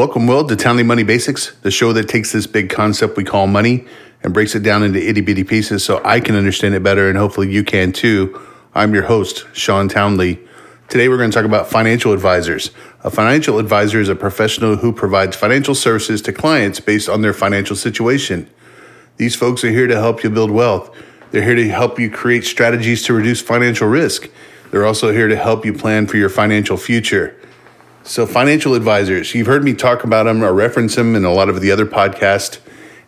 Welcome, Will, to Townley Money Basics, the show that takes this big concept we call money and breaks it down into itty bitty pieces so I can understand it better and hopefully you can too. I'm your host, Shawn Townley. Today we're going to talk about financial advisors. A financial advisor is a professional who provides financial services to clients based on their financial situation. These folks are here to help you build wealth. They're here to help you create strategies to reduce financial risk. They're also here to help you plan for your financial future. So, financial advisors, you've heard me talk about them or reference them in a lot of the other podcasts.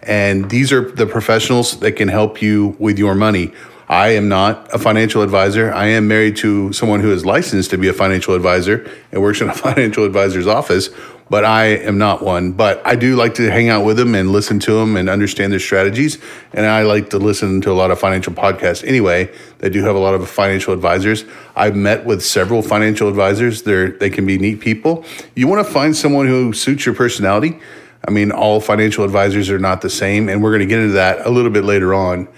And these are the professionals that can help you with your money. I am not a financial advisor. I am married to someone who is licensed to be a financial advisor and works in a financial advisor's office but I am not one. But I do like to hang out with them and listen to them and understand their strategies. And I like to listen to a lot of financial podcasts anyway. They do have a lot of financial advisors. I've met with several financial advisors. They're, they can be neat people. You want to find someone who suits your personality. I mean, all financial advisors are not the same. And we're going to get into that a little bit later on.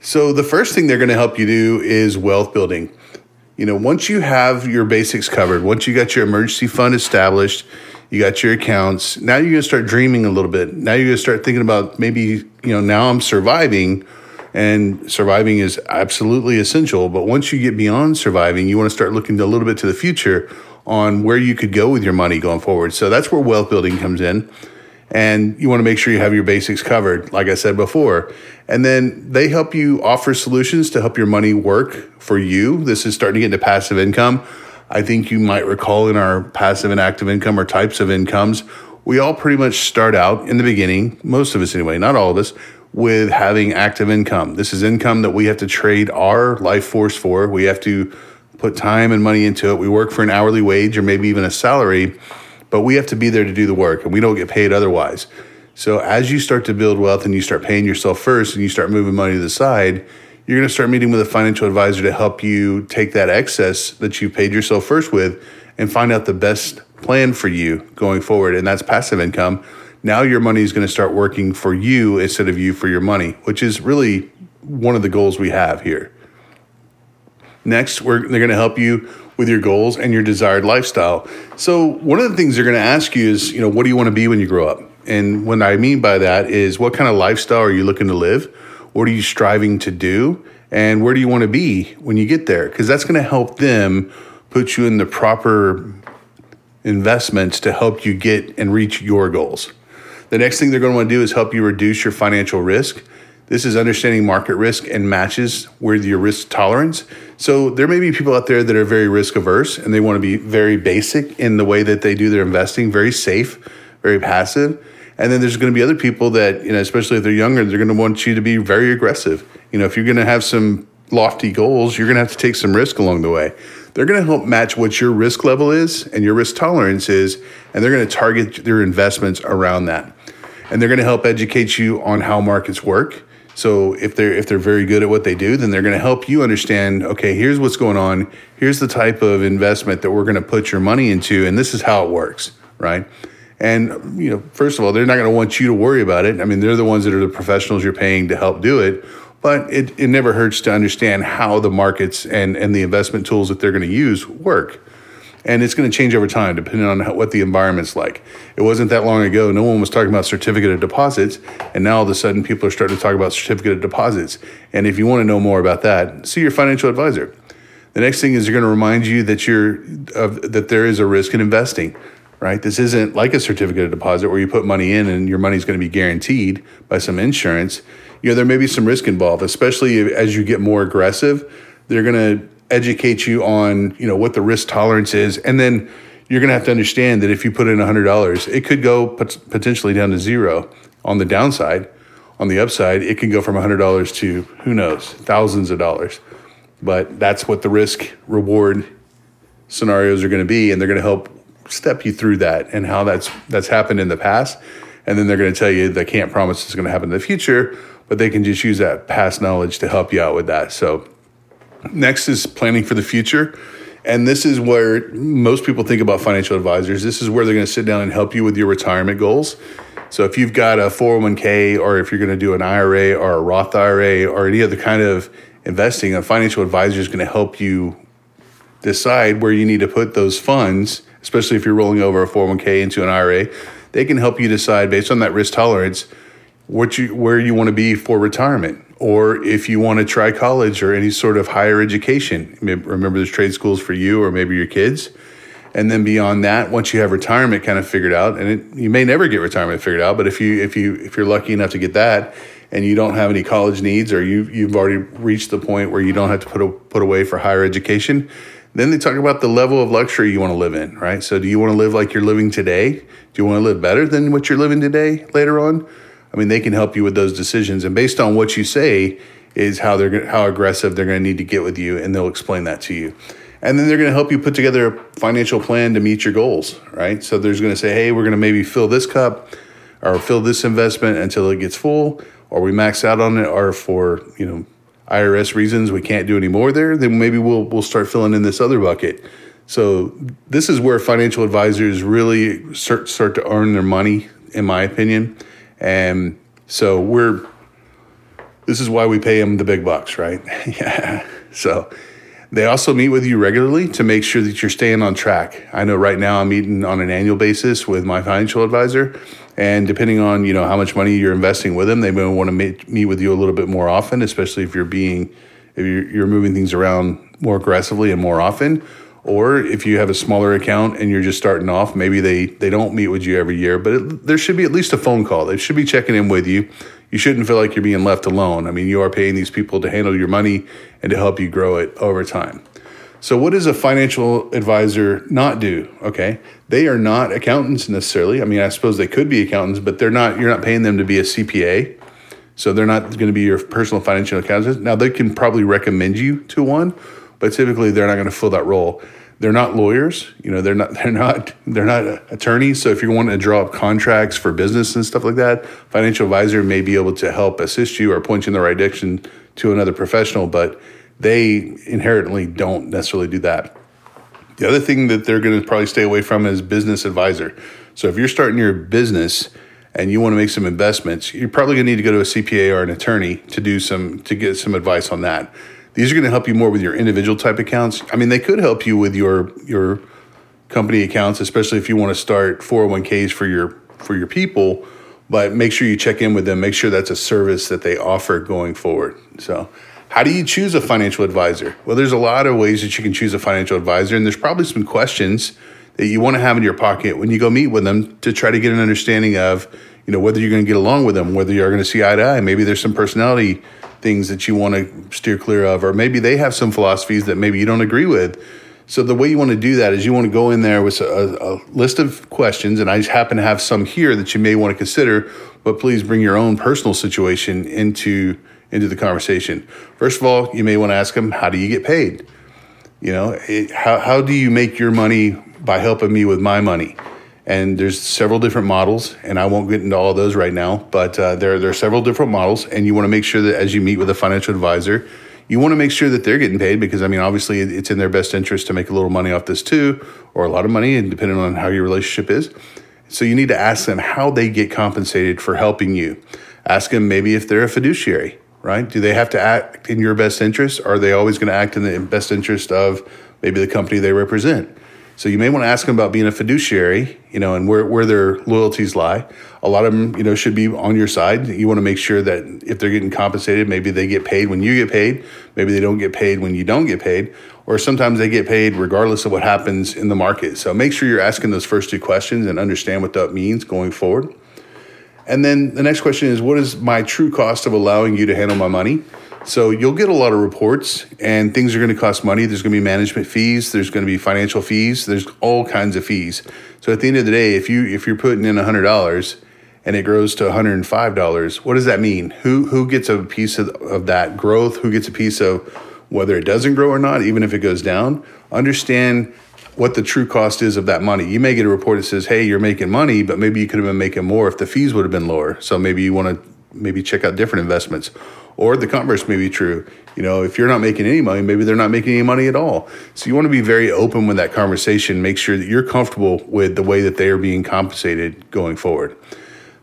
So, the first thing they're going to help you do is wealth building. You know, once you have your basics covered, once you got your emergency fund established, you got your accounts. Now you're going to start dreaming a little bit. Now you're going to start thinking about maybe, you know, now I'm surviving and surviving is absolutely essential. But once you get beyond surviving, you want to start looking a little bit to the future on where you could go with your money going forward. So that's where wealth building comes in. And you want to make sure you have your basics covered, like I said before. And then they help you offer solutions to help your money work for you. This is starting to get into passive income. I think you might recall in our passive and active income or types of incomes, we all pretty much start out in the beginning, most of us anyway, not all of us, with having active income. This is income that we have to trade our life force for. We have to put time and money into it. We work for an hourly wage or maybe even a salary, but we have to be there to do the work and we don't get paid otherwise. So as you start to build wealth and you start paying yourself first and you start moving money to the side, you're going to start meeting with a financial advisor to help you take that excess that you paid yourself first with and find out the best plan for you going forward. And that's passive income. Now your money is going to start working for you instead of you for your money, which is really one of the goals we have here. Next, we're, they're going to help you with your goals and your desired lifestyle. So, one of the things they're going to ask you is, you know, what do you want to be when you grow up? And what I mean by that is, what kind of lifestyle are you looking to live? What are you striving to do? And where do you want to be when you get there? Because that's going to help them put you in the proper investments to help you get and reach your goals. The next thing they're going to want to do is help you reduce your financial risk. This is understanding market risk and matches with your risk tolerance. So there may be people out there that are very risk averse and they want to be very basic in the way that they do their investing, very safe, very passive. And then there's going to be other people that, you know, especially if they're younger, they're going to want you to be very aggressive. You know, if you're going to have some lofty goals, you're going to have to take some risk along the way. They're going to help match what your risk level is and your risk tolerance is, and they're going to target their investments around that. And they're going to help educate you on how markets work. So if they're if they're very good at what they do, then they're going to help you understand, okay, here's what's going on. Here's the type of investment that we're going to put your money into and this is how it works, right? And, you know, first of all, they're not going to want you to worry about it. I mean, they're the ones that are the professionals you're paying to help do it. But it, it never hurts to understand how the markets and, and the investment tools that they're going to use work. And it's going to change over time depending on how, what the environment's like. It wasn't that long ago, no one was talking about certificate of deposits. And now all of a sudden, people are starting to talk about certificate of deposits. And if you want to know more about that, see your financial advisor. The next thing is they're going to remind you that you're that there is a risk in investing right? This isn't like a certificate of deposit where you put money in and your money is going to be guaranteed by some insurance. You know, there may be some risk involved, especially as you get more aggressive. They're going to educate you on, you know, what the risk tolerance is. And then you're going to have to understand that if you put in $100, it could go potentially down to zero on the downside. On the upside, it can go from $100 to who knows, thousands of dollars. But that's what the risk reward scenarios are going to be. And they're going to help step you through that and how that's that's happened in the past. And then they're going to tell you they can't promise it's going to happen in the future, but they can just use that past knowledge to help you out with that. So next is planning for the future. And this is where most people think about financial advisors. This is where they're going to sit down and help you with your retirement goals. So if you've got a 401k or if you're going to do an IRA or a Roth IRA or any other kind of investing, a financial advisor is going to help you decide where you need to put those funds especially if you're rolling over a 401k into an IRA. they can help you decide based on that risk tolerance what you where you want to be for retirement or if you want to try college or any sort of higher education. Remember, there's trade schools for you or maybe your kids. And then beyond that, once you have retirement kind of figured out, and it, you may never get retirement figured out, but if you if you if you're lucky enough to get that, and you don't have any college needs, or you you've already reached the point where you don't have to put a, put away for higher education, then they talk about the level of luxury you want to live in, right? So, do you want to live like you're living today? Do you want to live better than what you're living today later on? I mean, they can help you with those decisions, and based on what you say, is how they're how aggressive they're going to need to get with you, and they'll explain that to you. And then they're going to help you put together a financial plan to meet your goals, right? So there's going to say, hey, we're going to maybe fill this cup or fill this investment until it gets full, or we max out on it, or for you know IRS reasons we can't do any more there. Then maybe we'll we'll start filling in this other bucket. So this is where financial advisors really start start to earn their money, in my opinion. And so we're this is why we pay them the big bucks, right? yeah. So they also meet with you regularly to make sure that you're staying on track. I know right now I'm meeting on an annual basis with my financial advisor, and depending on you know how much money you're investing with them, they may want to meet, meet with you a little bit more often, especially if you're being if you're, you're moving things around more aggressively and more often or if you have a smaller account and you're just starting off, maybe they, they don't meet with you every year, but it, there should be at least a phone call. They should be checking in with you. You shouldn't feel like you're being left alone. I mean, you are paying these people to handle your money and to help you grow it over time. So, what does a financial advisor not do? Okay, they are not accountants necessarily. I mean, I suppose they could be accountants, but they're not. You're not paying them to be a CPA, so they're not going to be your personal financial accountant. Now, they can probably recommend you to one, but typically they're not going to fill that role they're not lawyers you know they're not they're not they're not attorneys so if you're wanting to draw up contracts for business and stuff like that financial advisor may be able to help assist you or point you in the right direction to another professional but they inherently don't necessarily do that the other thing that they're going to probably stay away from is business advisor so if you're starting your business and you want to make some investments you're probably going to need to go to a cpa or an attorney to do some to get some advice on that these are going to help you more with your individual type accounts. I mean, they could help you with your your company accounts, especially if you want to start 401ks for your for your people. But make sure you check in with them. Make sure that's a service that they offer going forward. So, how do you choose a financial advisor? Well, there's a lot of ways that you can choose a financial advisor, and there's probably some questions that you want to have in your pocket when you go meet with them to try to get an understanding of, you know, whether you're going to get along with them, whether you're going to see eye to eye. Maybe there's some personality things that you want to steer clear of, or maybe they have some philosophies that maybe you don't agree with. So the way you want to do that is you want to go in there with a, a, list of questions, and I just happen to have some here that you may want to consider. But please bring your own personal situation into into the conversation. First of all, you may want to ask them, "How do you get paid? You know, it, how how do you make your money by helping me with my money?" and there's several different models and i won't get into all those right now but uh, there, there are several different models and you want to make sure that as you meet with a financial advisor you want to make sure that they're getting paid because i mean obviously it's in their best interest to make a little money off this too or a lot of money and depending on how your relationship is so you need to ask them how they get compensated for helping you ask them maybe if they're a fiduciary right do they have to act in your best interest are they always going to act in the best interest of maybe the company they represent so you may want to ask them about being a fiduciary, you know, and where, where their loyalties lie. A lot of them, you know, should be on your side. You want to make sure that if they're getting compensated, maybe they get paid when you get paid. Maybe they don't get paid when you don't get paid. Or sometimes they get paid regardless of what happens in the market. So make sure you're asking those first two questions and understand what that means going forward. And then the next question is what is my true cost of allowing you to handle my money? So you'll get a lot of reports, and things are going to cost money. There's going to be management fees. There's going to be financial fees. There's all kinds of fees. So at the end of the day, if you if you're putting in hundred dollars and it grows to $105, what does that mean? Who who gets a piece of, of that growth? Who gets a piece of whether it doesn't grow or not, even if it goes down? Understand what the true cost is of that money. You may get a report that says, "Hey, you're making money, but maybe you could have been making more if the fees would have been lower." So maybe you want to maybe check out different investments or the converse may be true. You know, if you're not making any money, maybe they're not making any money at all. So you want to be very open with that conversation. Make sure that you're comfortable with the way that they are being compensated going forward.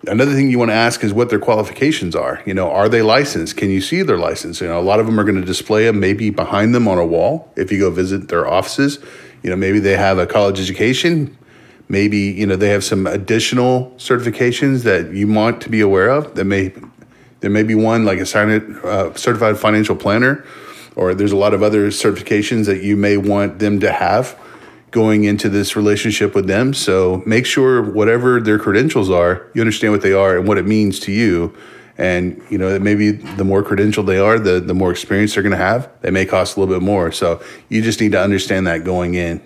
Another thing you want to ask is what their qualifications are. You know, are they licensed? Can you see their license? You know, a lot of them are going to display them maybe behind them on a wall if you go visit their offices. You know, maybe they have a college education, Maybe you know they have some additional certifications that you want to be aware of. That may there may be one like a uh, certified financial planner, or there's a lot of other certifications that you may want them to have going into this relationship with them. So make sure whatever their credentials are, you understand what they are and what it means to you. And you know, maybe the more credentialed they are, the the more experience they're going to have. They may cost a little bit more. So you just need to understand that going in.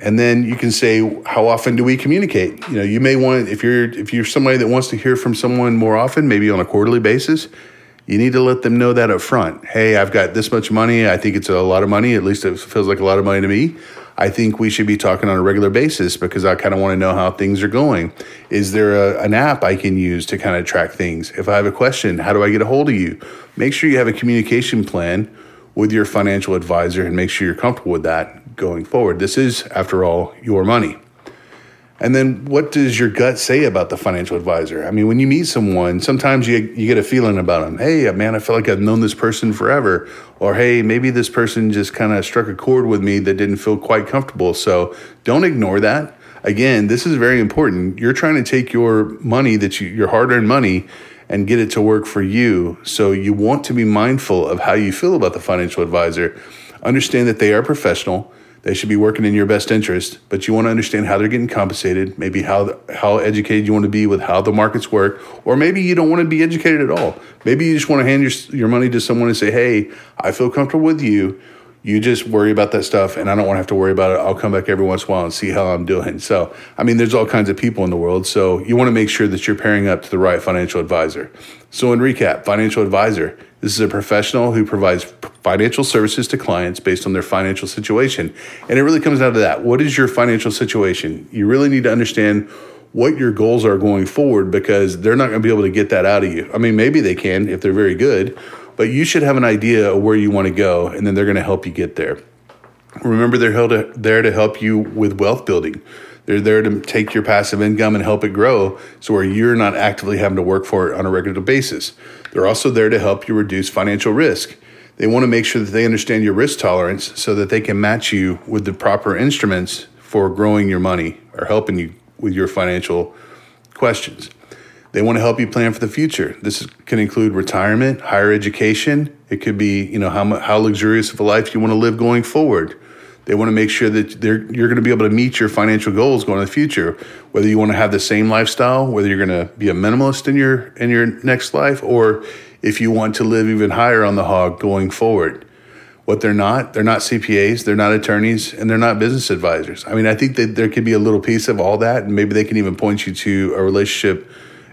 And then you can say, how often do we communicate? You know, you may want if you're if you're somebody that wants to hear from someone more often, maybe on a quarterly basis, you need to let them know that up front. Hey, I've got this much money. I think it's a lot of money. At least it feels like a lot of money to me. I think we should be talking on a regular basis because I kind of want to know how things are going. Is there a, an app I can use to kind of track things? If I have a question, how do I get a hold of you? Make sure you have a communication plan with your financial advisor and make sure you're comfortable with that going forward. This is, after all, your money. And then what does your gut say about the financial advisor? I mean, when you meet someone, sometimes you, you get a feeling about them. Hey, man, I feel like I've known this person forever. Or hey, maybe this person just kind of struck a chord with me that didn't feel quite comfortable. So don't ignore that. Again, this is very important. You're trying to take your money that you, your hard earned money and get it to work for you. So you want to be mindful of how you feel about the financial advisor. Understand that they are professional. They should be working in your best interest, but you want to understand how they're getting compensated, maybe how how educated you want to be with how the markets work, or maybe you don't want to be educated at all. Maybe you just want to hand your your money to someone and say, "Hey, I feel comfortable with you you just worry about that stuff and I don't want to have to worry about it. I'll come back every once in a while and see how I'm doing. So, I mean, there's all kinds of people in the world. So, you want to make sure that you're pairing up to the right financial advisor. So, in recap, financial advisor, this is a professional who provides financial services to clients based on their financial situation. And it really comes down to that. What is your financial situation? You really need to understand what your goals are going forward because they're not going to be able to get that out of you. I mean, maybe they can if they're very good, but you should have an idea of where you want to go, and then they're going to help you get there. Remember, they're there to help you with wealth building. They're there to take your passive income and help it grow so where you're not actively having to work for it on a regular basis. They're also there to help you reduce financial risk. They want to make sure that they understand your risk tolerance so that they can match you with the proper instruments for growing your money or helping you with your financial questions. They want to help you plan for the future. This can include retirement, higher education. It could be, you know, how how luxurious of a life you want to live going forward. They want to make sure that you're going to be able to meet your financial goals going in the future. Whether you want to have the same lifestyle, whether you're going to be a minimalist in your in your next life, or if you want to live even higher on the hog going forward. What they're not, they're not CPAs, they're not attorneys, and they're not business advisors. I mean, I think that there could be a little piece of all that, and maybe they can even point you to a relationship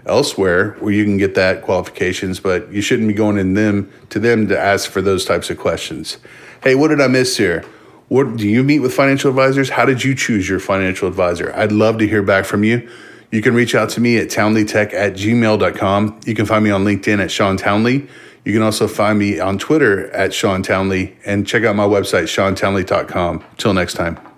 elsewhere where you can get that qualifications, but you shouldn't be going in them to them to ask for those types of questions. Hey, what did I miss here? What do you meet with financial advisors? How did you choose your financial advisor? I'd love to hear back from you. You can reach out to me at townleytech at gmail.com. You can find me on LinkedIn at Shawn Townley. You can also find me on Twitter at Shawn Townley and check out my website, shawntownley.com. Till next time.